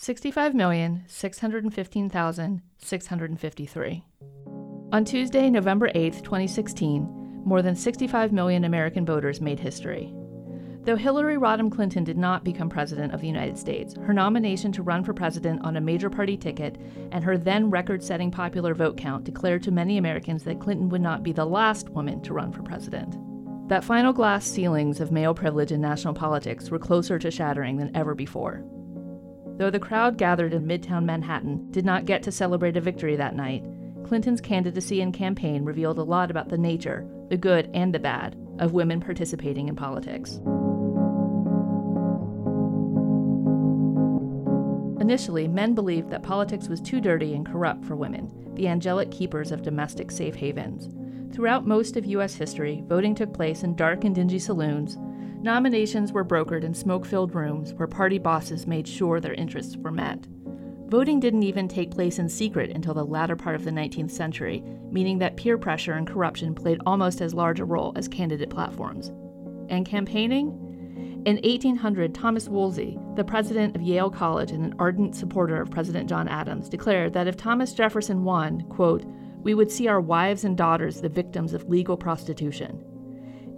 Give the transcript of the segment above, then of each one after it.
65,615,653. On Tuesday, November 8, 2016, more than 65 million American voters made history. Though Hillary Rodham Clinton did not become President of the United States, her nomination to run for President on a major party ticket and her then record setting popular vote count declared to many Americans that Clinton would not be the last woman to run for President. That final glass ceilings of male privilege in national politics were closer to shattering than ever before. Though the crowd gathered in Midtown Manhattan did not get to celebrate a victory that night, Clinton's candidacy and campaign revealed a lot about the nature, the good and the bad, of women participating in politics. Initially, men believed that politics was too dirty and corrupt for women, the angelic keepers of domestic safe havens. Throughout most of U.S. history, voting took place in dark and dingy saloons, Nominations were brokered in smoke filled rooms where party bosses made sure their interests were met. Voting didn't even take place in secret until the latter part of the 19th century, meaning that peer pressure and corruption played almost as large a role as candidate platforms. And campaigning? In 1800, Thomas Wolsey, the president of Yale College and an ardent supporter of President John Adams, declared that if Thomas Jefferson won, quote, we would see our wives and daughters the victims of legal prostitution.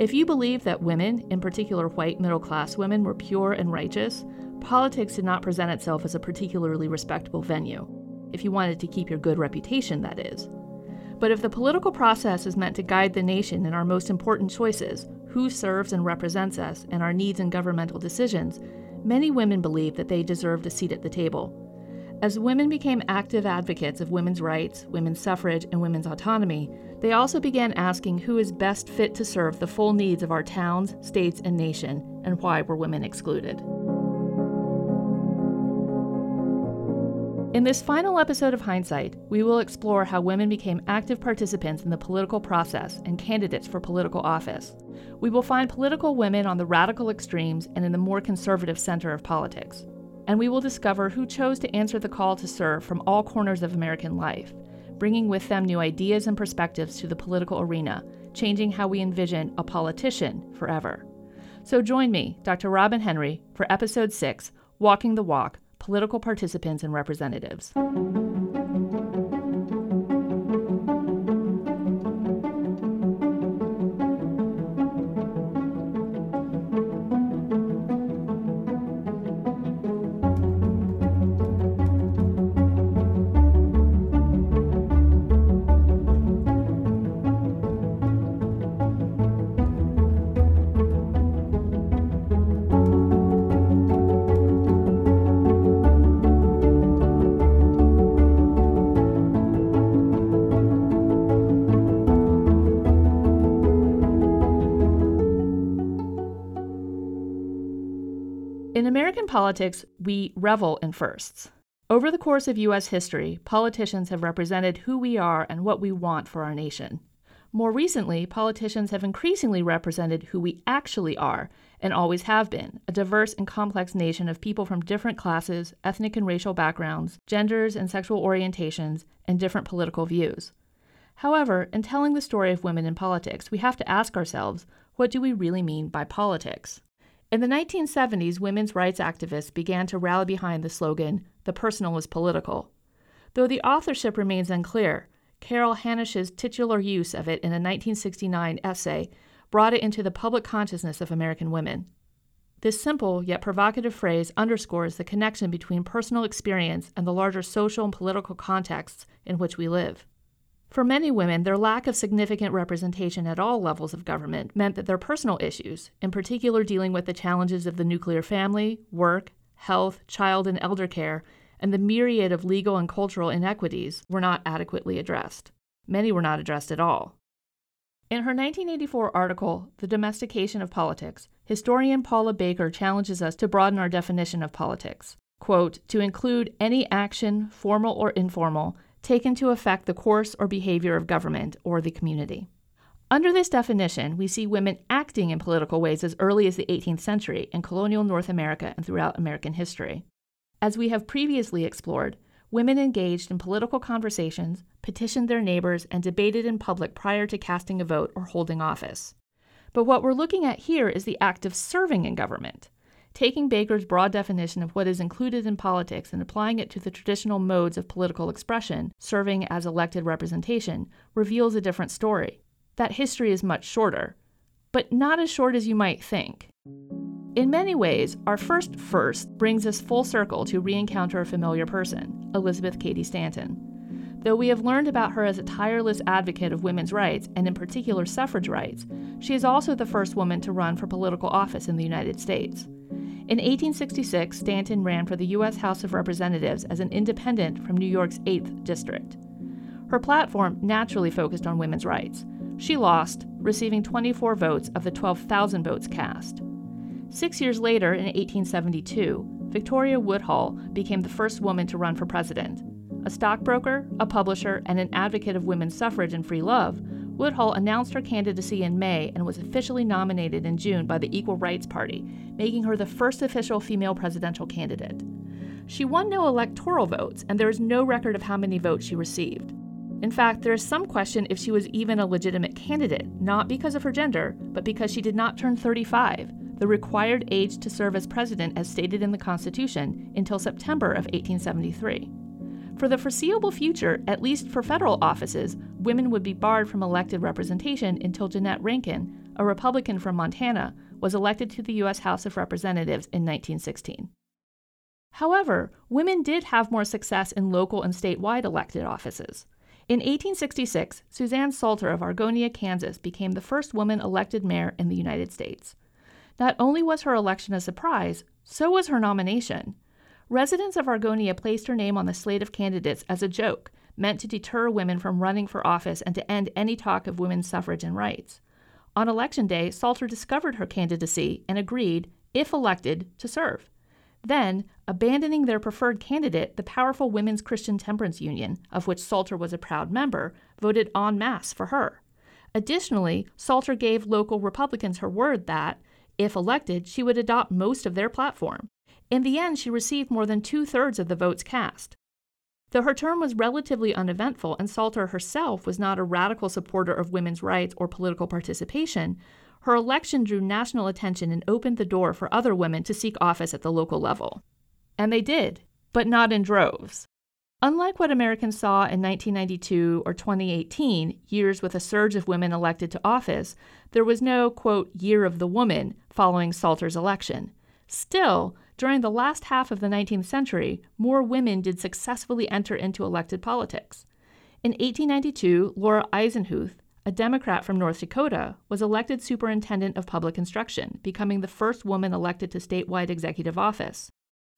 If you believe that women, in particular white middle class women, were pure and righteous, politics did not present itself as a particularly respectable venue. If you wanted to keep your good reputation, that is. But if the political process is meant to guide the nation in our most important choices, who serves and represents us, and our needs in governmental decisions, many women believe that they deserved a seat at the table. As women became active advocates of women's rights, women's suffrage, and women's autonomy, they also began asking who is best fit to serve the full needs of our towns, states, and nation, and why were women excluded. In this final episode of Hindsight, we will explore how women became active participants in the political process and candidates for political office. We will find political women on the radical extremes and in the more conservative center of politics. And we will discover who chose to answer the call to serve from all corners of American life bringing with them new ideas and perspectives to the political arena, changing how we envision a politician forever. So join me, Dr. Robin Henry, for episode 6 Walking the Walk Political Participants and Representatives. American politics, we revel in firsts. Over the course of U.S. history, politicians have represented who we are and what we want for our nation. More recently, politicians have increasingly represented who we actually are and always have been a diverse and complex nation of people from different classes, ethnic and racial backgrounds, genders and sexual orientations, and different political views. However, in telling the story of women in politics, we have to ask ourselves what do we really mean by politics? In the 1970s, women's rights activists began to rally behind the slogan, the personal is political. Though the authorship remains unclear, Carol Hanisch's titular use of it in a 1969 essay brought it into the public consciousness of American women. This simple yet provocative phrase underscores the connection between personal experience and the larger social and political contexts in which we live. For many women, their lack of significant representation at all levels of government meant that their personal issues, in particular dealing with the challenges of the nuclear family, work, health, child and elder care, and the myriad of legal and cultural inequities, were not adequately addressed. Many were not addressed at all. In her 1984 article, The Domestication of Politics, historian Paula Baker challenges us to broaden our definition of politics. Quote, to include any action, formal or informal, taken to affect the course or behavior of government or the community. Under this definition, we see women acting in political ways as early as the 18th century in colonial North America and throughout American history. As we have previously explored, women engaged in political conversations, petitioned their neighbors, and debated in public prior to casting a vote or holding office. But what we're looking at here is the act of serving in government. Taking Baker's broad definition of what is included in politics and applying it to the traditional modes of political expression, serving as elected representation, reveals a different story. That history is much shorter, but not as short as you might think. In many ways, our first first brings us full circle to re encounter a familiar person, Elizabeth Cady Stanton. Though we have learned about her as a tireless advocate of women's rights, and in particular suffrage rights, she is also the first woman to run for political office in the United States. In 1866, Stanton ran for the U.S. House of Representatives as an independent from New York's 8th District. Her platform naturally focused on women's rights. She lost, receiving 24 votes of the 12,000 votes cast. Six years later, in 1872, Victoria Woodhull became the first woman to run for president. A stockbroker, a publisher, and an advocate of women's suffrage and free love, Woodhull announced her candidacy in May and was officially nominated in June by the Equal Rights Party, making her the first official female presidential candidate. She won no electoral votes, and there is no record of how many votes she received. In fact, there is some question if she was even a legitimate candidate, not because of her gender, but because she did not turn 35, the required age to serve as president as stated in the Constitution, until September of 1873. For the foreseeable future, at least for federal offices, women would be barred from elected representation until Jeanette Rankin, a Republican from Montana, was elected to the U.S. House of Representatives in 1916. However, women did have more success in local and statewide elected offices. In 1866, Suzanne Salter of Argonia, Kansas, became the first woman elected mayor in the United States. Not only was her election a surprise, so was her nomination. Residents of Argonia placed her name on the slate of candidates as a joke, meant to deter women from running for office and to end any talk of women's suffrage and rights. On election day, Salter discovered her candidacy and agreed, if elected, to serve. Then, abandoning their preferred candidate, the powerful Women's Christian Temperance Union, of which Salter was a proud member, voted en masse for her. Additionally, Salter gave local Republicans her word that, if elected, she would adopt most of their platform. In the end, she received more than two thirds of the votes cast. Though her term was relatively uneventful and Salter herself was not a radical supporter of women's rights or political participation, her election drew national attention and opened the door for other women to seek office at the local level. And they did, but not in droves. Unlike what Americans saw in 1992 or 2018, years with a surge of women elected to office, there was no, quote, year of the woman following Salter's election. Still, during the last half of the 19th century, more women did successfully enter into elected politics. In 1892, Laura Eisenhuth, a Democrat from North Dakota, was elected superintendent of public instruction, becoming the first woman elected to statewide executive office.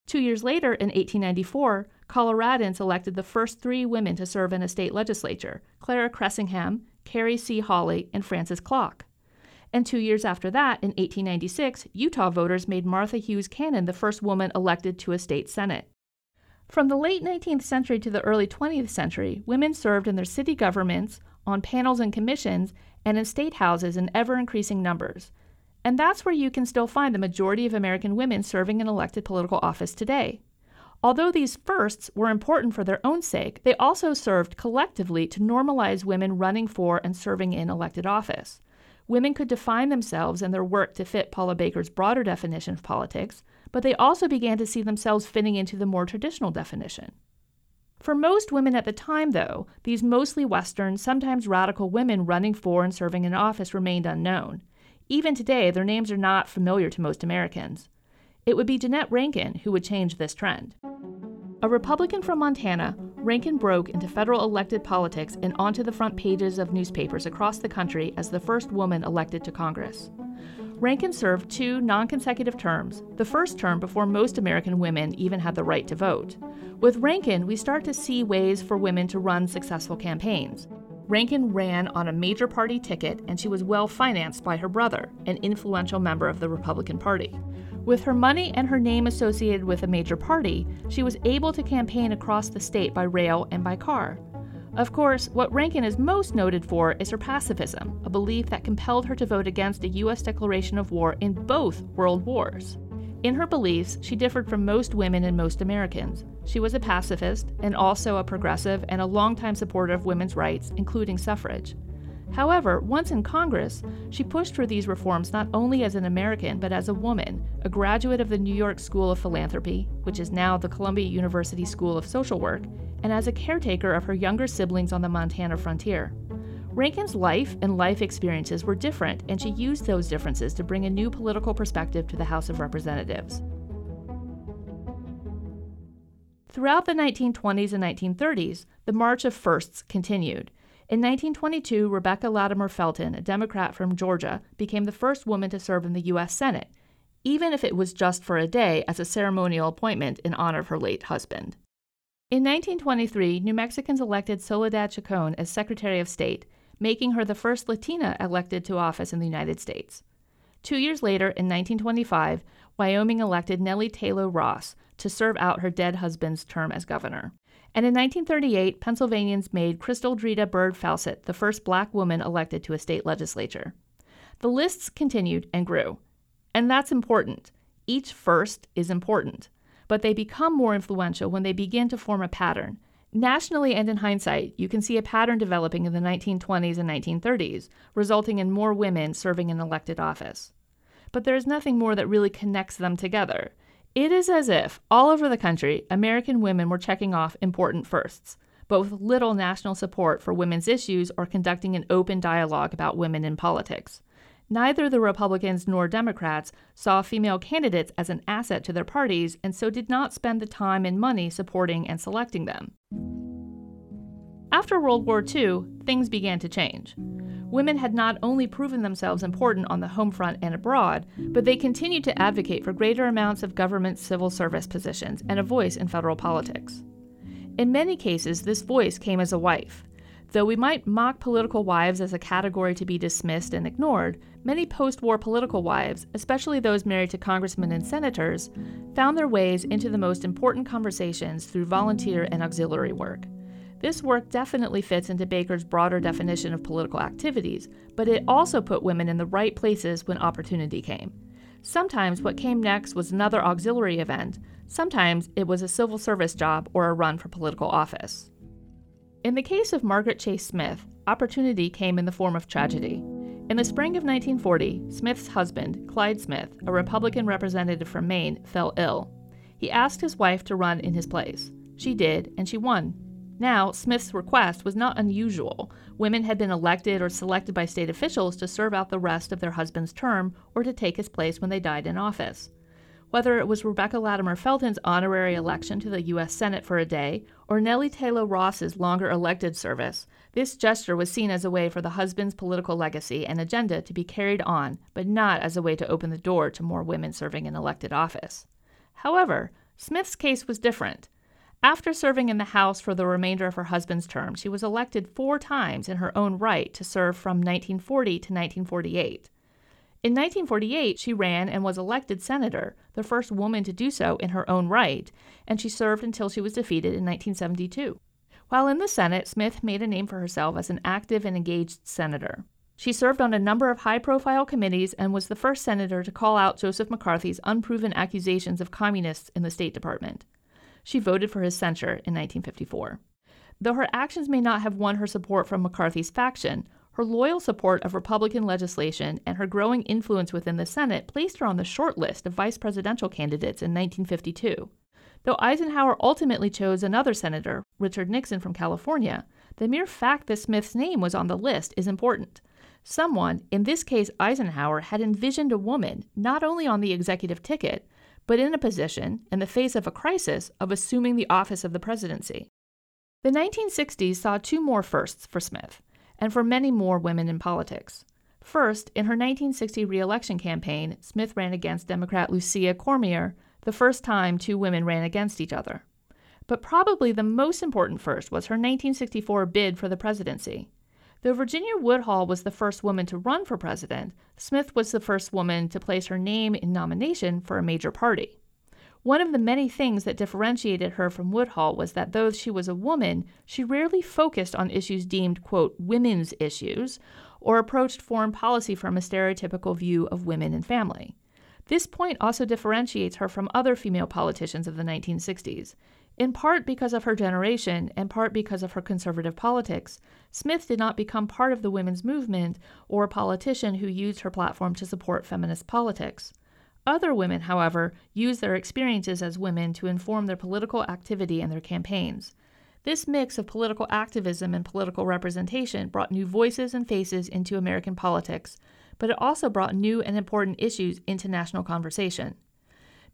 Two years later, in 1894, Coloradans elected the first three women to serve in a state legislature Clara Cressingham, Carrie C. Holly, and Frances Klock. And two years after that, in 1896, Utah voters made Martha Hughes Cannon the first woman elected to a state senate. From the late 19th century to the early 20th century, women served in their city governments, on panels and commissions, and in state houses in ever increasing numbers. And that's where you can still find the majority of American women serving in elected political office today. Although these firsts were important for their own sake, they also served collectively to normalize women running for and serving in elected office women could define themselves and their work to fit Paula Baker's broader definition of politics, but they also began to see themselves fitting into the more traditional definition. For most women at the time, though, these mostly Western, sometimes radical women running for and serving in office remained unknown. Even today, their names are not familiar to most Americans. It would be Jeanette Rankin who would change this trend. A Republican from Montana, Rankin broke into federal elected politics and onto the front pages of newspapers across the country as the first woman elected to Congress. Rankin served two non consecutive terms, the first term before most American women even had the right to vote. With Rankin, we start to see ways for women to run successful campaigns. Rankin ran on a major party ticket and she was well financed by her brother, an influential member of the Republican Party. With her money and her name associated with a major party, she was able to campaign across the state by rail and by car. Of course, what Rankin is most noted for is her pacifism, a belief that compelled her to vote against a U.S. declaration of war in both world wars. In her beliefs, she differed from most women and most Americans. She was a pacifist and also a progressive and a longtime supporter of women's rights, including suffrage. However, once in Congress, she pushed for these reforms not only as an American, but as a woman, a graduate of the New York School of Philanthropy, which is now the Columbia University School of Social Work, and as a caretaker of her younger siblings on the Montana frontier. Rankin's life and life experiences were different, and she used those differences to bring a new political perspective to the House of Representatives. Throughout the 1920s and 1930s, the March of Firsts continued. In 1922, Rebecca Latimer Felton, a Democrat from Georgia, became the first woman to serve in the U.S. Senate, even if it was just for a day as a ceremonial appointment in honor of her late husband. In 1923, New Mexicans elected Soledad Chacon as Secretary of State, making her the first Latina elected to office in the United States. Two years later, in 1925, Wyoming elected Nellie Taylor Ross to serve out her dead husband's term as governor. And in 1938, Pennsylvanians made Crystal Dreda Bird Fauset the first black woman elected to a state legislature. The lists continued and grew. And that's important. Each first is important, but they become more influential when they begin to form a pattern. Nationally and in hindsight, you can see a pattern developing in the 1920s and 1930s, resulting in more women serving in elected office. But there is nothing more that really connects them together. It is as if, all over the country, American women were checking off important firsts, but with little national support for women's issues or conducting an open dialogue about women in politics. Neither the Republicans nor Democrats saw female candidates as an asset to their parties and so did not spend the time and money supporting and selecting them. After World War II, things began to change women had not only proven themselves important on the home front and abroad, but they continued to advocate for greater amounts of government civil service positions and a voice in federal politics. In many cases, this voice came as a wife. Though we might mock political wives as a category to be dismissed and ignored, many post war political wives, especially those married to congressmen and senators, found their ways into the most important conversations through volunteer and auxiliary work. This work definitely fits into Baker's broader definition of political activities, but it also put women in the right places when opportunity came. Sometimes what came next was another auxiliary event, sometimes it was a civil service job or a run for political office. In the case of Margaret Chase Smith, opportunity came in the form of tragedy. In the spring of 1940, Smith's husband, Clyde Smith, a Republican representative from Maine, fell ill. He asked his wife to run in his place. She did, and she won. Now, Smith's request was not unusual. Women had been elected or selected by state officials to serve out the rest of their husband's term or to take his place when they died in office. Whether it was Rebecca Latimer Felton's honorary election to the U.S. Senate for a day or Nellie Taylor Ross's longer elected service, this gesture was seen as a way for the husband's political legacy and agenda to be carried on, but not as a way to open the door to more women serving in elected office. However, Smith's case was different. After serving in the House for the remainder of her husband's term, she was elected four times in her own right to serve from 1940 to 1948. In 1948, she ran and was elected senator, the first woman to do so in her own right, and she served until she was defeated in 1972. While in the Senate, Smith made a name for herself as an active and engaged senator. She served on a number of high profile committees and was the first senator to call out Joseph McCarthy's unproven accusations of communists in the State Department she voted for his censure in 1954. Though her actions may not have won her support from McCarthy's faction, her loyal support of Republican legislation and her growing influence within the Senate placed her on the short list of vice presidential candidates in 1952. Though Eisenhower ultimately chose another senator, Richard Nixon from California, the mere fact that Smith's name was on the list is important. Someone, in this case Eisenhower, had envisioned a woman not only on the executive ticket, but in a position, in the face of a crisis, of assuming the office of the presidency. The 1960s saw two more firsts for Smith, and for many more women in politics. First, in her 1960 reelection campaign, Smith ran against Democrat Lucia Cormier, the first time two women ran against each other. But probably the most important first was her 1964 bid for the presidency. Though Virginia Woodhull was the first woman to run for president, Smith was the first woman to place her name in nomination for a major party. One of the many things that differentiated her from Woodhull was that though she was a woman, she rarely focused on issues deemed, quote, women's issues, or approached foreign policy from a stereotypical view of women and family. This point also differentiates her from other female politicians of the 1960s. In part because of her generation, and part because of her conservative politics, Smith did not become part of the women's movement or a politician who used her platform to support feminist politics. Other women, however, used their experiences as women to inform their political activity and their campaigns. This mix of political activism and political representation brought new voices and faces into American politics, but it also brought new and important issues into national conversation.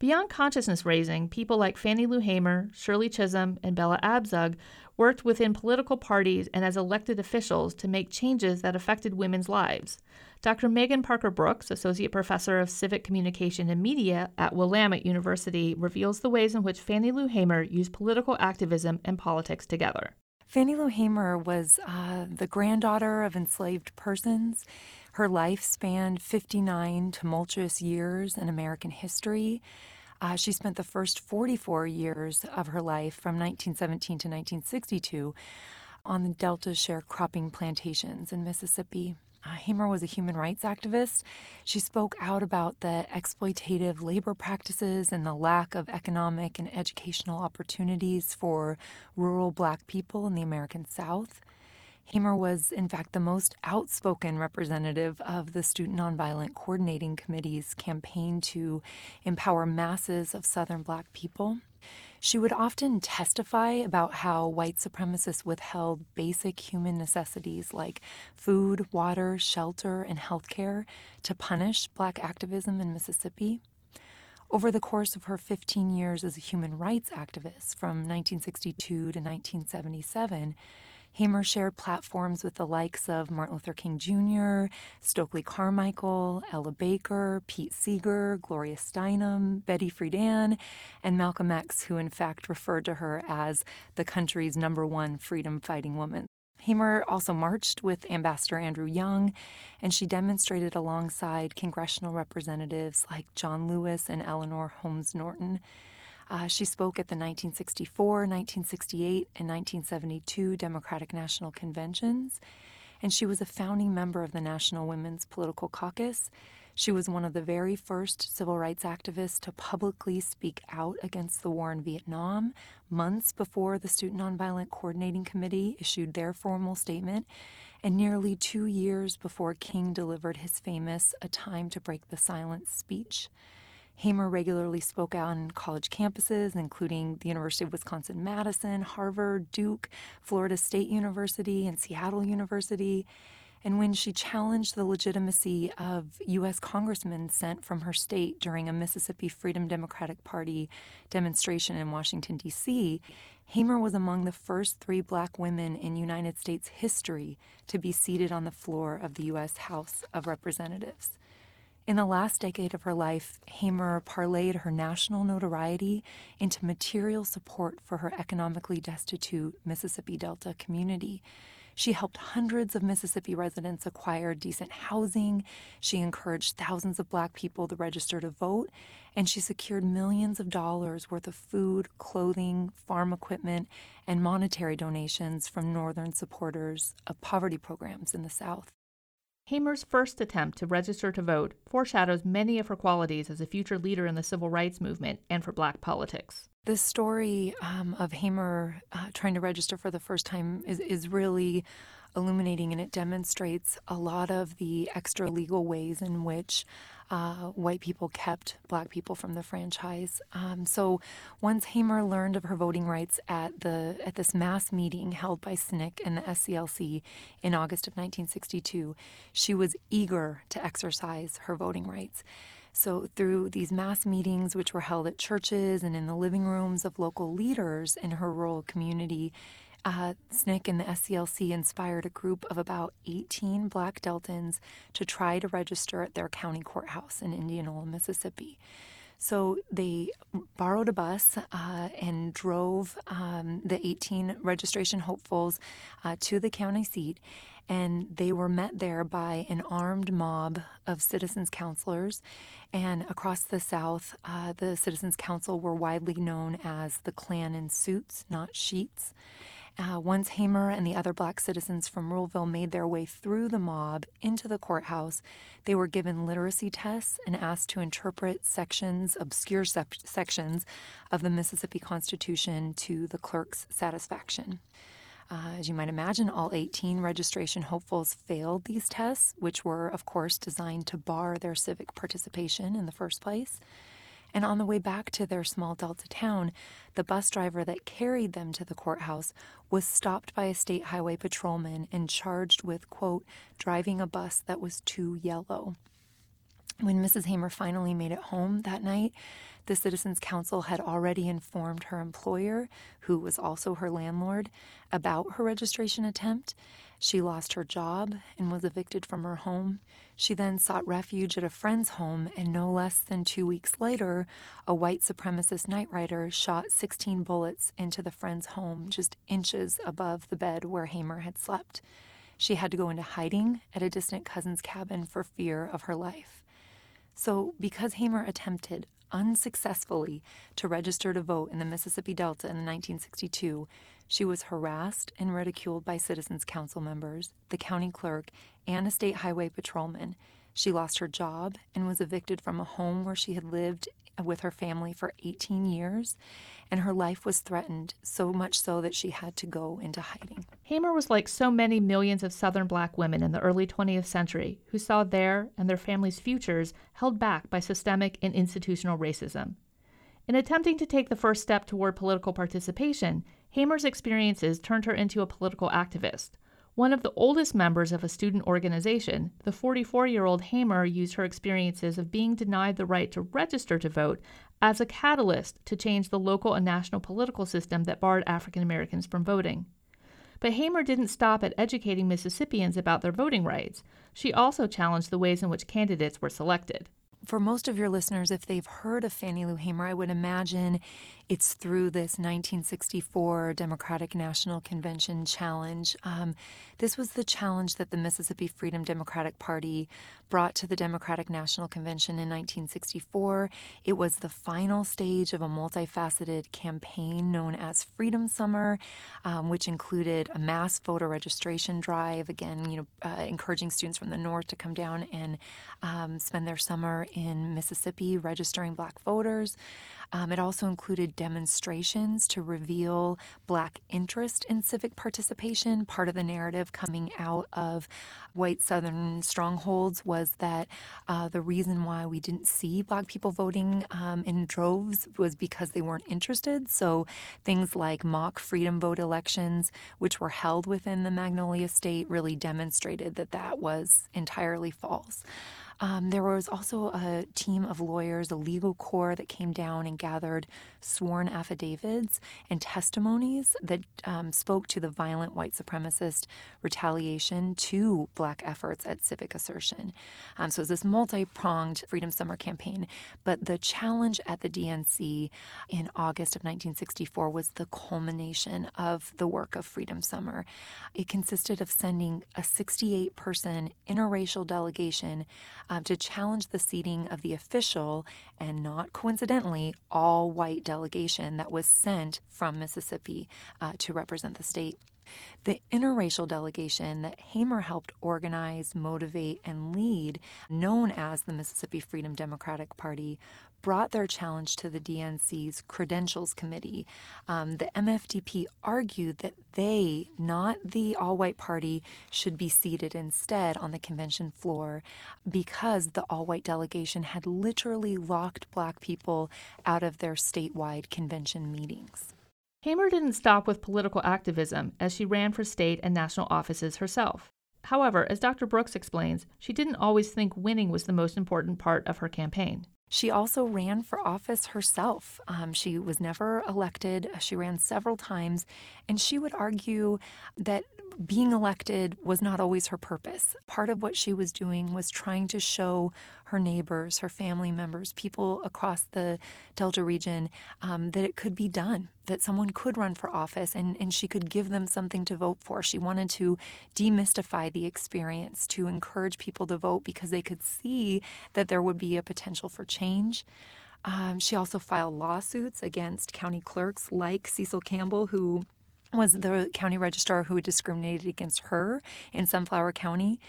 Beyond consciousness raising, people like Fannie Lou Hamer, Shirley Chisholm, and Bella Abzug worked within political parties and as elected officials to make changes that affected women's lives. Dr. Maegan Parker Brooks, Associate Professor of Civic Communication and Media at Willamette University, reveals the ways in which Fannie Lou Hamer used political activism and politics together. Fannie Lou Hamer was uh, the granddaughter of enslaved persons. Her life spanned 59 tumultuous years in American history. Uh, she spent the first 44 years of her life from 1917 to 1962 on the Delta sharecropping plantations in Mississippi. Uh, Hamer was a human rights activist. She spoke out about the exploitative labor practices and the lack of economic and educational opportunities for rural black people in the American South. Hamer was, in fact, the most outspoken representative of the Student Nonviolent Coordinating Committee's campaign to empower masses of Southern Black people. She would often testify about how white supremacists withheld basic human necessities like food, water, shelter, and health care to punish Black activism in Mississippi. Over the course of her 15 years as a human rights activist from 1962 to 1977, Hamer shared platforms with the likes of Martin Luther King Jr., Stokely Carmichael, Ella Baker, Pete Seeger, Gloria Steinem, Betty Friedan, and Malcolm X, who in fact referred to her as the country's number one freedom fighting woman. Hamer also marched with Ambassador Andrew Young, and she demonstrated alongside congressional representatives like John Lewis and Eleanor Holmes Norton. Uh, she spoke at the 1964, 1968, and 1972 Democratic National Conventions, and she was a founding member of the National Women's Political Caucus. She was one of the very first civil rights activists to publicly speak out against the war in Vietnam months before the Student Nonviolent Coordinating Committee issued their formal statement, and nearly two years before King delivered his famous A Time to Break the Silence speech. Hamer regularly spoke out on college campuses, including the University of Wisconsin Madison, Harvard, Duke, Florida State University, and Seattle University. And when she challenged the legitimacy of U.S. congressmen sent from her state during a Mississippi Freedom Democratic Party demonstration in Washington, D.C., Hamer was among the first three black women in United States history to be seated on the floor of the U.S. House of Representatives. In the last decade of her life, Hamer parlayed her national notoriety into material support for her economically destitute Mississippi Delta community. She helped hundreds of Mississippi residents acquire decent housing. She encouraged thousands of black people to register to vote. And she secured millions of dollars worth of food, clothing, farm equipment, and monetary donations from Northern supporters of poverty programs in the South. Hamer's first attempt to register to vote foreshadows many of her qualities as a future leader in the civil rights movement and for black politics. The story um, of Hamer uh, trying to register for the first time is, is really illuminating and it demonstrates a lot of the extra legal ways in which uh, white people kept black people from the franchise. Um, so once Hamer learned of her voting rights at the at this mass meeting held by SNCC and the SCLC in August of 1962, she was eager to exercise her voting rights. So, through these mass meetings, which were held at churches and in the living rooms of local leaders in her rural community, uh, SNCC and the SCLC inspired a group of about 18 Black Deltans to try to register at their county courthouse in Indianola, Mississippi. So they borrowed a bus uh, and drove um, the 18 registration hopefuls uh, to the county seat, and they were met there by an armed mob of citizens counselors. And across the South, uh, the Citizens Council were widely known as the Klan in suits, not sheets Uh, once Hamer and the other black citizens from Ruleville made their way through the mob into the courthouse, they were given literacy tests and asked to interpret sections, obscure sec- sections of the Mississippi Constitution to the clerk's satisfaction. Uh, as you might imagine, all 18 registration hopefuls failed these tests, which were, of course, designed to bar their civic participation in the first place. And on the way back to their small Delta town, the bus driver that carried them to the courthouse was stopped by a state highway patrolman and charged with, quote, driving a bus that was too yellow. When Mrs. Hamer finally made it home that night, the Citizens Council had already informed her employer, who was also her landlord, about her registration attempt. She lost her job and was evicted from her home. She then sought refuge at a friend's home, and no less than two weeks later, a white supremacist night rider shot 16 bullets into the friend's home, just inches above the bed where Hamer had slept. She had to go into hiding at a distant cousin's cabin for fear of her life. So, because Hamer attempted unsuccessfully to register to vote in the Mississippi Delta in 1962, she was harassed and ridiculed by Citizens Council members, the county clerk, and a state highway patrolman. She lost her job and was evicted from a home where she had lived with her family for 18 years, and her life was threatened, so much so that she had to go into hiding. Hamer was like so many millions of Southern black women in the early 20th century who saw their and their families' futures held back by systemic and institutional racism. In attempting to take the first step toward political participation, Hamer's experiences turned her into a political activist. One of the oldest members of a student organization, the 44 year old Hamer used her experiences of being denied the right to register to vote as a catalyst to change the local and national political system that barred African Americans from voting. But Hamer didn't stop at educating Mississippians about their voting rights. She also challenged the ways in which candidates were selected. For most of your listeners, if they've heard of Fannie Lou Hamer, I would imagine it's through this 1964 Democratic National Convention challenge. Um, this was the challenge that the Mississippi Freedom Democratic Party brought to the Democratic National Convention in 1964. It was the final stage of a multifaceted campaign known as Freedom Summer, um, which included a mass voter registration drive. Again, you know, uh, encouraging students from the north to come down and um, spend their summer in Mississippi registering black voters. Um, it also included demonstrations to reveal Black interest in civic participation. Part of the narrative coming out of white Southern strongholds was that uh, the reason why we didn't see Black people voting um, in droves was because they weren't interested. So things like mock freedom vote elections, which were held within the Magnolia State, really demonstrated that that was entirely false. Um, there was also a team of lawyers, a legal corps that came down and gathered sworn affidavits and testimonies that um, spoke to the violent white supremacist retaliation to black efforts at civic assertion. Um, so it was this multi pronged Freedom Summer campaign. But the challenge at the DNC in August of 1964 was the culmination of the work of Freedom Summer. It consisted of sending a 68 person interracial delegation um, to challenge the seating of the official and not coincidentally all white delegation that was sent from Mississippi uh, to represent the state. The interracial delegation that Hamer helped organize, motivate, and lead, known as the Mississippi Freedom Democratic Party, brought their challenge to the DNC's Credentials Committee. Um, the MFDP argued that they, not the all white party, should be seated instead on the convention floor because the all white delegation had literally locked black people out of their statewide convention meetings. Hamer didn't stop with political activism as she ran for state and national offices herself. However, as Dr. Brooks explains, she didn't always think winning was the most important part of her campaign. She also ran for office herself. Um, she was never elected. She ran several times, and she would argue that being elected was not always her purpose. Part of what she was doing was trying to show her neighbors, her family members, people across the Delta region um, that it could be done, that someone could run for office and, and she could give them something to vote for. She wanted to demystify the experience, to encourage people to vote because they could see that there would be a potential for change. Um, she also filed lawsuits against county clerks like Cecil Campbell, who was the county registrar who discriminated against her in Sunflower County.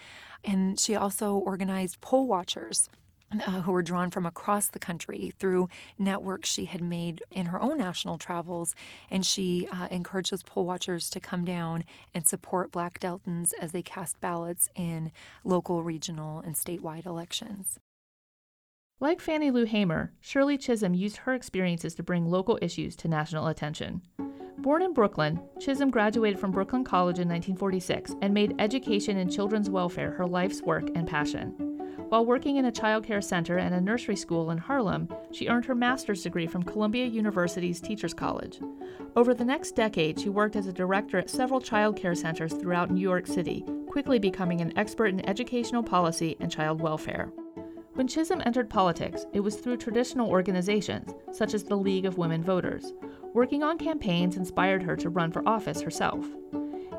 And she also organized poll watchers uh, who were drawn from across the country through networks she had made in her own national travels. And she uh, encouraged those poll watchers to come down and support Black Deltans as they cast ballots in local, regional, and statewide elections. Like Fannie Lou Hamer, Shirley Chisholm used her experiences to bring local issues to national attention. Born in Brooklyn, Chisholm graduated from Brooklyn College in 1946 and made education and children's welfare her life's work and passion. While working in a child care center and a nursery school in Harlem, she earned her master's degree from Columbia University's Teachers College. Over the next decade, she worked as a director at several child care centers throughout New York City, quickly becoming an expert in educational policy and child welfare. When Chisholm entered politics, it was through traditional organizations, such as the League of Women Voters. Working on campaigns inspired her to run for office herself.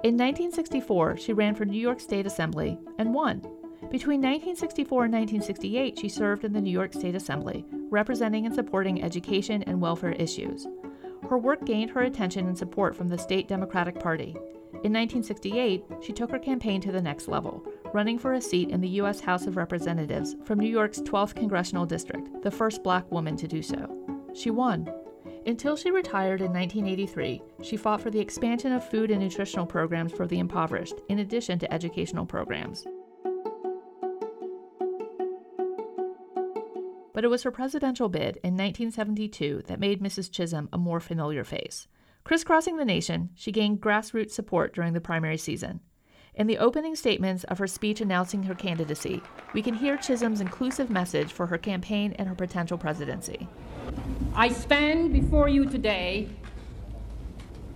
In 1964, she ran for New York State Assembly and won. Between 1964 and 1968, she served in the New York State Assembly, representing and supporting education and welfare issues. Her work gained her attention and support from the state Democratic Party. In 1968, she took her campaign to the next level, running for a seat in the U.S. House of Representatives from New York's 12th Congressional District, the first black woman to do so. She won. Until she retired in 1983, she fought for the expansion of food and nutritional programs for the impoverished, in addition to educational programs. But it was her presidential bid in 1972 that made Mrs. Chisholm a more familiar face. Crisscrossing the nation, she gained grassroots support during the primary season. In the opening statements of her speech announcing her candidacy, we can hear Chisholm's inclusive message for her campaign and her potential presidency. I stand before you today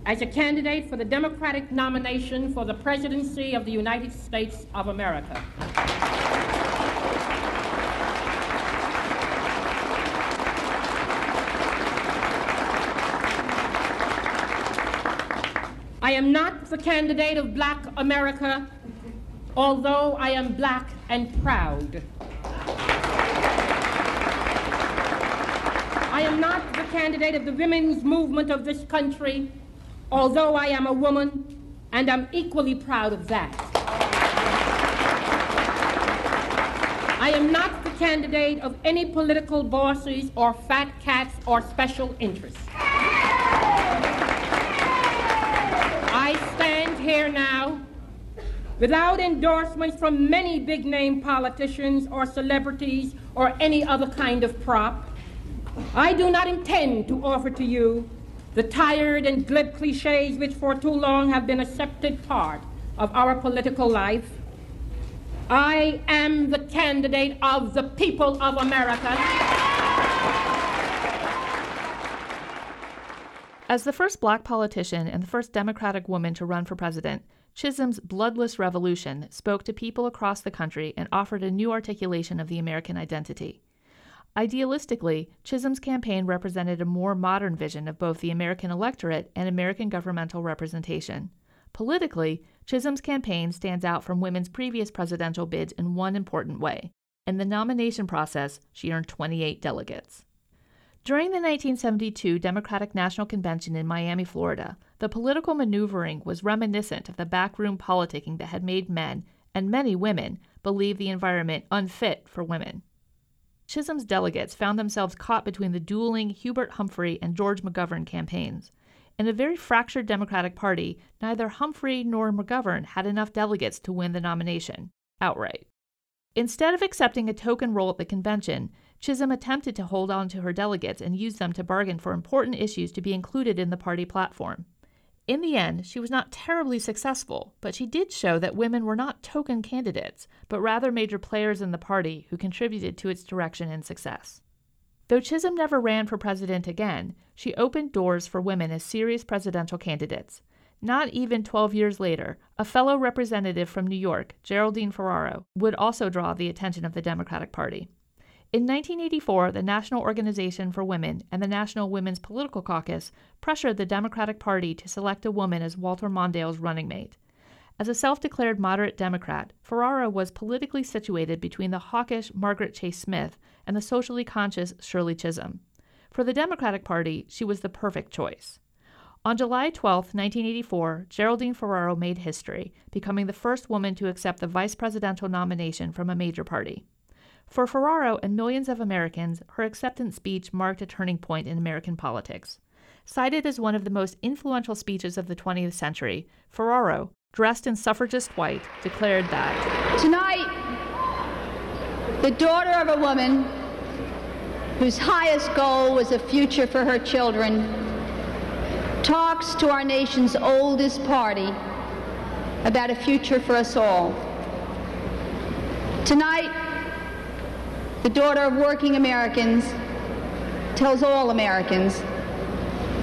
as a candidate for the Democratic nomination for the presidency of the United States of America. I am not the candidate of black America, although I am black and proud. I am not the candidate of the women's movement of this country, although I am a woman, and I'm equally proud of that. I am not the candidate of any political bosses or fat cats or special interests. I stand here now without endorsements from many big name politicians or celebrities or any other kind of prop. I do not intend to offer to you the tired and glib cliches which for too long have been accepted part of our political life. I am the candidate of the people of America. As the first black politician and the first Democratic woman to run for president, Chisholm's bloodless revolution spoke to people across the country and offered a new articulation of the American identity. Idealistically, Chisholm's campaign represented a more modern vision of both the American electorate and American governmental representation. Politically, Chisholm's campaign stands out from women's previous presidential bids in one important way. In the nomination process, she earned 28 delegates. During the 1972 Democratic National Convention in Miami, Florida, the political maneuvering was reminiscent of the backroom politicking that had made men, and many women, believe the environment unfit for women. Chisholm's delegates found themselves caught between the dueling Hubert Humphrey and George McGovern campaigns. In a very fractured Democratic Party, neither Humphrey nor McGovern had enough delegates to win the nomination outright. Instead of accepting a token role at the convention, Chisholm attempted to hold on to her delegates and use them to bargain for important issues to be included in the party platform. In the end, she was not terribly successful, but she did show that women were not token candidates, but rather major players in the party who contributed to its direction and success. Though Chisholm never ran for president again, she opened doors for women as serious presidential candidates. Not even 12 years later, a fellow representative from New York, Geraldine Ferraro, would also draw the attention of the Democratic Party. In 1984, the National Organization for Women and the National Women's Political Caucus pressured the Democratic Party to select a woman as Walter Mondale's running mate. As a self declared moderate Democrat, Ferraro was politically situated between the hawkish Margaret Chase Smith and the socially conscious Shirley Chisholm. For the Democratic Party, she was the perfect choice. On July 12, 1984, Geraldine Ferraro made history, becoming the first woman to accept the vice presidential nomination from a major party. For Ferraro and millions of Americans, her acceptance speech marked a turning point in American politics. Cited as one of the most influential speeches of the 20th century, Ferraro, dressed in suffragist white, declared that Tonight, the daughter of a woman whose highest goal was a future for her children talks to our nation's oldest party about a future for us all. Tonight, the daughter of working Americans tells all Americans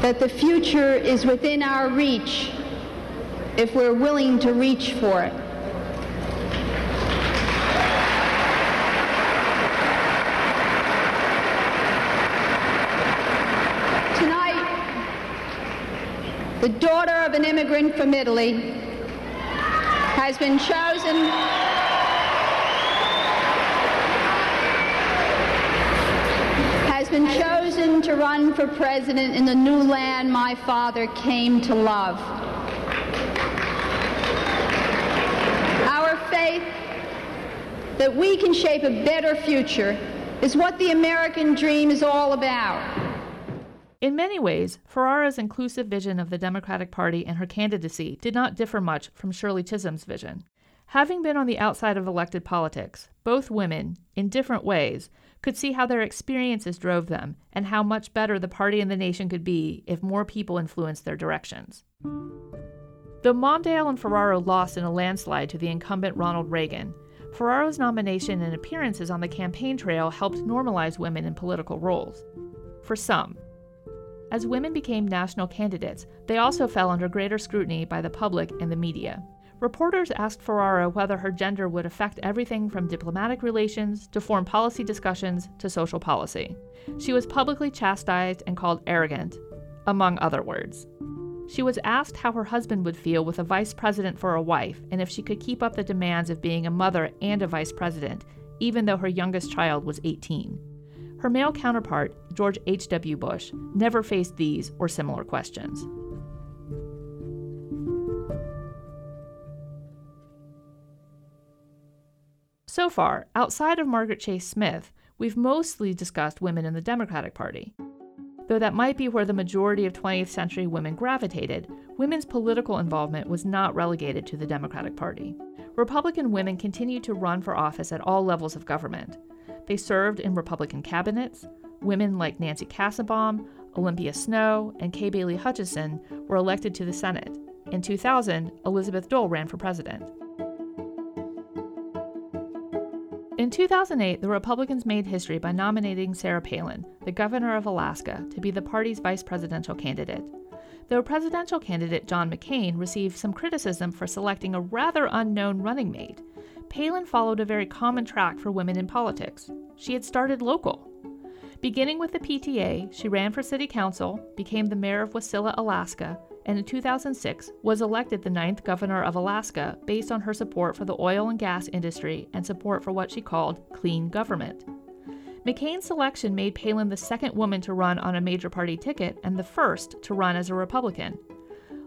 that the future is within our reach if we're willing to reach for it. Tonight, the daughter of an immigrant from Italy has been chosen has been chosen to run for president in the new land my father came to love. Our faith that we can shape a better future is what the American dream is all about. In many ways, Ferraro's inclusive vision of the Democratic Party and her candidacy did not differ much from Shirley Chisholm's vision. Having been on the outside of elected politics, both women, in different ways, could see how their experiences drove them and how much better the party and the nation could be if more people influenced their directions. Though Mondale and Ferraro lost in a landslide to the incumbent Ronald Reagan, Ferraro's nomination and appearances on the campaign trail helped normalize women in political roles. For some, as women became national candidates, they also fell under greater scrutiny by the public and the media. Reporters asked Ferraro whether her gender would affect everything from diplomatic relations to foreign policy discussions to social policy. She was publicly chastised and called arrogant, among other words. She was asked how her husband would feel with a vice president for a wife and if she could keep up the demands of being a mother and a vice president, even though her youngest child was 18. Her male counterpart, George H.W. Bush, never faced these or similar questions. So far, outside of Margaret Chase Smith, we've mostly discussed women in the Democratic Party. Though that might be where the majority of 20th century women gravitated, women's political involvement was not relegated to the Democratic Party. Republican women continued to run for office at all levels of government. They served in Republican cabinets. Women like Nancy Kassebaum, Olympia Snowe, and Kay Bailey Hutchison were elected to the Senate. In 2000, Elizabeth Dole ran for president. In 2008, the Republicans made history by nominating Sarah Palin, the governor of Alaska, to be the party's vice presidential candidate. Though presidential candidate John McCain received some criticism for selecting a rather unknown running mate, Palin followed a very common track for women in politics. She had started local. Beginning with the PTA, she ran for city council, became the mayor of Wasilla, Alaska, and in 2006 was elected the ninth governor of Alaska based on her support for the oil and gas industry and support for what she called clean government. McCain's selection made Palin the second woman to run on a major party ticket and the first to run as a Republican.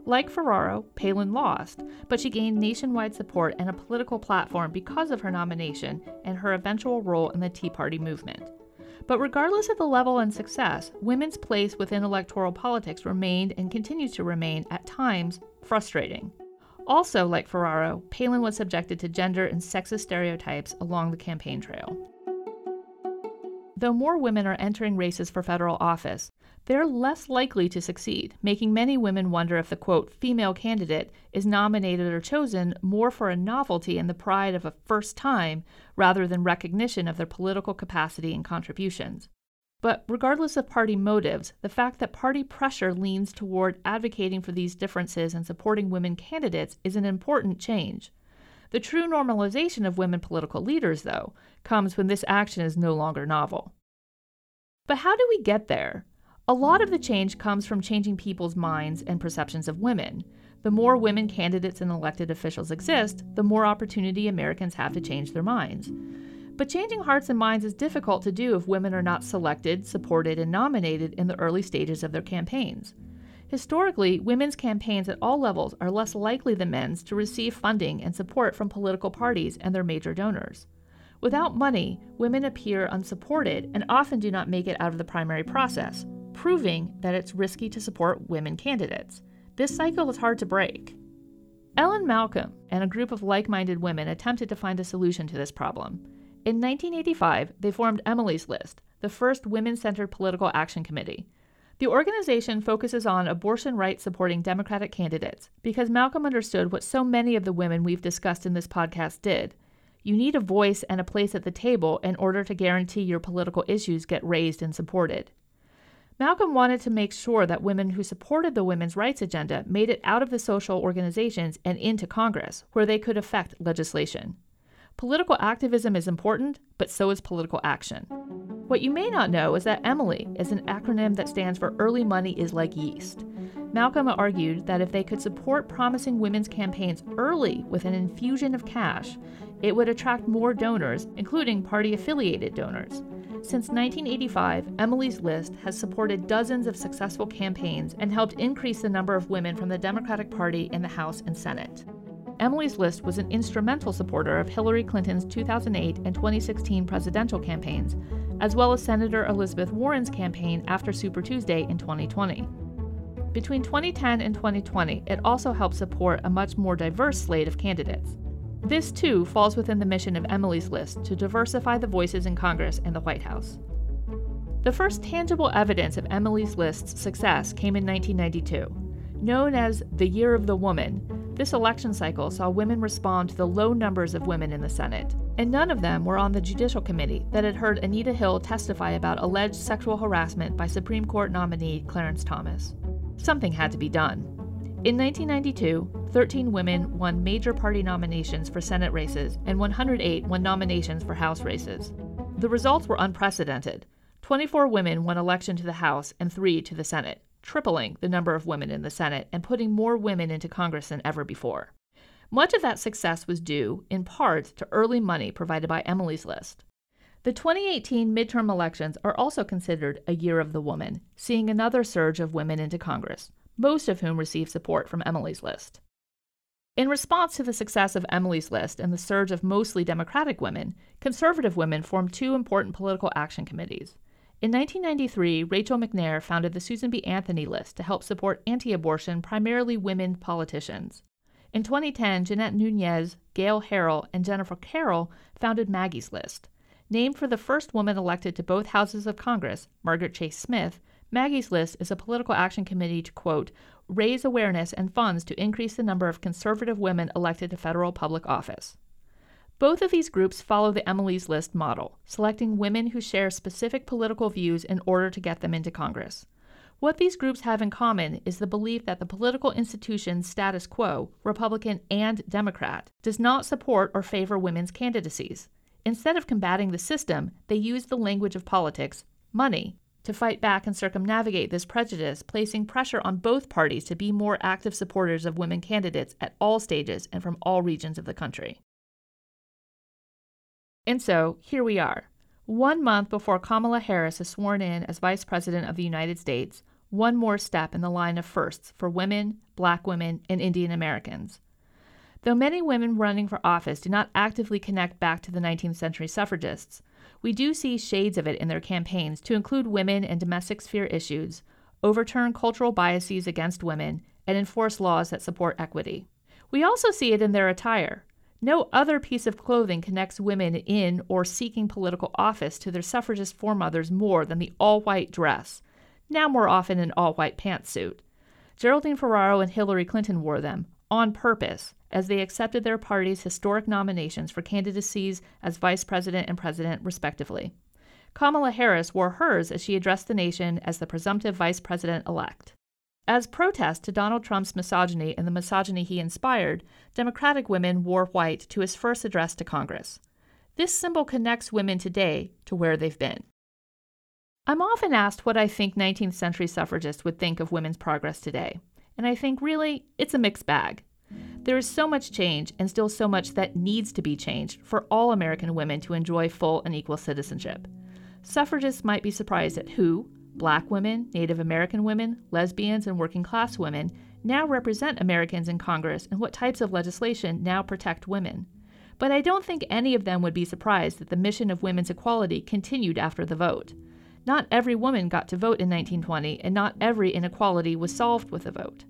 Like Ferraro, Palin lost, but she gained nationwide support and a political platform because of her nomination and her eventual role in the Tea Party movement. But regardless of the level and success, women's place within electoral politics remained and continues to remain, at times, frustrating. Also, like Ferraro, Palin was subjected to gender and sexist stereotypes along the campaign trail. Though more women are entering races for federal office, they're less likely to succeed, making many women wonder if the quote, female candidate is nominated or chosen more for a novelty and the pride of a first time rather than recognition of their political capacity and contributions. But regardless of party motives, the fact that party pressure leans toward advocating for these differences and supporting women candidates is an important change. The true normalization of women political leaders, though, comes when this action is no longer novel. But how do we get there? A lot of the change comes from changing people's minds and perceptions of women. The more women candidates and elected officials exist, the more opportunity Americans have to change their minds. But changing hearts and minds is difficult to do if women are not selected, supported, and nominated in the early stages of their campaigns. Historically, women's campaigns at all levels are less likely than men's to receive funding and support from political parties and their major donors. Without money, women appear unsupported and often do not make it out of the primary process, proving that it's risky to support women candidates. This cycle is hard to break. Ellen Malcolm and a group of like minded women attempted to find a solution to this problem. In 1985, they formed Emily's List, the first women centered political action committee. The organization focuses on abortion rights supporting Democratic candidates because Malcolm understood what so many of the women we've discussed in this podcast did. You need a voice and a place at the table in order to guarantee your political issues get raised and supported. Malcolm wanted to make sure that women who supported the women's rights agenda made it out of the social organizations and into Congress, where they could affect legislation. Political activism is important, but so is political action. What you may not know is that Emily is an acronym that stands for Early Money is Like Yeast. Malcolm argued that if they could support promising women's campaigns early with an infusion of cash, it would attract more donors, including party affiliated donors. Since 1985, Emily's List has supported dozens of successful campaigns and helped increase the number of women from the Democratic Party in the House and Senate. Emily's List was an instrumental supporter of Hillary Clinton's 2008 and 2016 presidential campaigns, as well as Senator Elizabeth Warren's campaign after Super Tuesday in 2020. Between 2010 and 2020, it also helped support a much more diverse slate of candidates. This, too, falls within the mission of Emily's List to diversify the voices in Congress and the White House. The first tangible evidence of Emily's List's success came in 1992. Known as the Year of the Woman, this election cycle saw women respond to the low numbers of women in the Senate, and none of them were on the Judicial Committee that had heard Anita Hill testify about alleged sexual harassment by Supreme Court nominee Clarence Thomas. Something had to be done. In 1992, 13 women won major party nominations for Senate races, and 108 won nominations for House races. The results were unprecedented. 24 women won election to the House and 3 to the Senate tripling the number of women in the Senate and putting more women into Congress than ever before. Much of that success was due, in part, to early money provided by Emily's List. The 2018 midterm elections are also considered a year of the woman, seeing another surge of women into Congress, most of whom received support from Emily's List. In response to the success of Emily's List and the surge of mostly Democratic women, conservative women formed two important political action committees in 1993, Rachel MacNair founded the Susan B. Anthony List to help support anti abortion, primarily women politicians. In 2010, Jeanette Nunez, Gail Harrell, and Jennifer Carroll founded Maggie's List. Named for the first woman elected to both houses of Congress, Margaret Chase Smith, Maggie's List is a political action committee to, quote, raise awareness and funds to increase the number of conservative women elected to federal public office. Both of these groups follow the Emily's List model, selecting women who share specific political views in order to get them into Congress. What these groups have in common is the belief that the political institution's status quo, Republican and Democrat, does not support or favor women's candidacies. Instead of combating the system, they use the language of politics, money, to fight back and circumnavigate this prejudice, placing pressure on both parties to be more active supporters of women candidates at all stages and from all regions of the country. And so here we are, one month before Kamala Harris is sworn in as Vice President of the United States, one more step in the line of firsts for women, black women, and Indian Americans. Though many women running for office do not actively connect back to the 19th century suffragists, we do see shades of it in their campaigns to include women and domestic sphere issues, overturn cultural biases against women, and enforce laws that support equity. We also see it in their attire. No other piece of clothing connects women in or seeking political office to their suffragist foremothers more than the all white dress, now more often an all white pantsuit. Geraldine Ferraro and Hillary Clinton wore them, on purpose, as they accepted their party's historic nominations for candidacies as vice president and president, respectively. Kamala Harris wore hers as she addressed the nation as the presumptive vice president elect. As protest to Donald Trump's misogyny and the misogyny he inspired, Democratic women wore white to his first address to Congress. This symbol connects women today to where they've been. I'm often asked what I think 19th century suffragists would think of women's progress today, and I think really it's a mixed bag. There is so much change and still so much that needs to be changed for all American women to enjoy full and equal citizenship. Suffragists might be surprised at who, Black women, Native American women, lesbians, and working class women now represent Americans in Congress and what types of legislation now protect women. But I don't think any of them would be surprised that the mission of women's equality continued after the vote. Not every woman got to vote in 1920, and not every inequality was solved with a vote.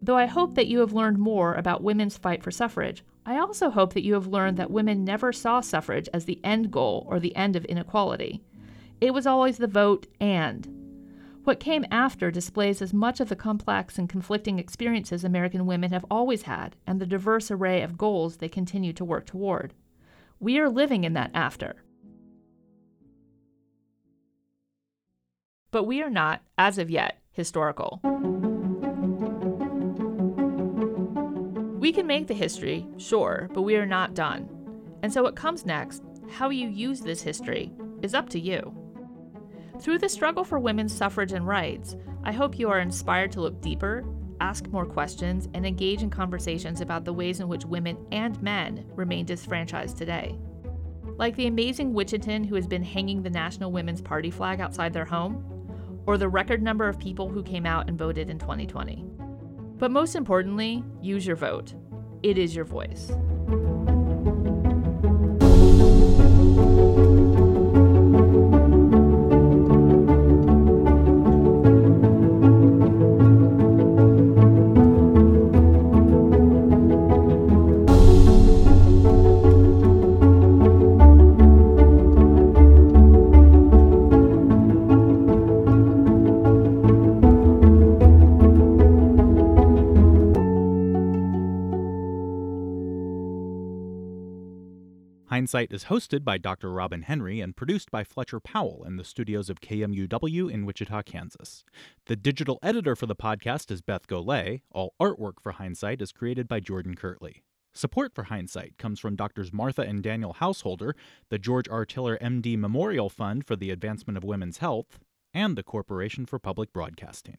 Though I hope that you have learned more about women's fight for suffrage, I also hope that you have learned that women never saw suffrage as the end goal or the end of inequality. It was always the vote and. What came after displays as much of the complex and conflicting experiences American women have always had and the diverse array of goals they continue to work toward. We are living in that after. But we are not, as of yet, historical. We can make the history, sure, but we are not done. And so what comes next, how you use this history, is up to you. Through the struggle for women's suffrage and rights, I hope you are inspired to look deeper, ask more questions, and engage in conversations about the ways in which women and men remain disfranchised today. Like the amazing Wichita who has been hanging the National Women's Party flag outside their home, or the record number of people who came out and voted in 2020. But most importantly, use your vote. It is your voice. Hindsight is hosted by Dr. Robin Henry and produced by Fletcher Powell in the studios of KMUW in Wichita, Kansas. The digital editor for the podcast is Beth Golay. All artwork for Hindsight is created by Jordan Kirtley. Support for Hindsight comes from Doctors Martha and Daniel Householder, the George R. Tiller MD Memorial Fund for the Advancement of Women's Health, and the Corporation for Public Broadcasting.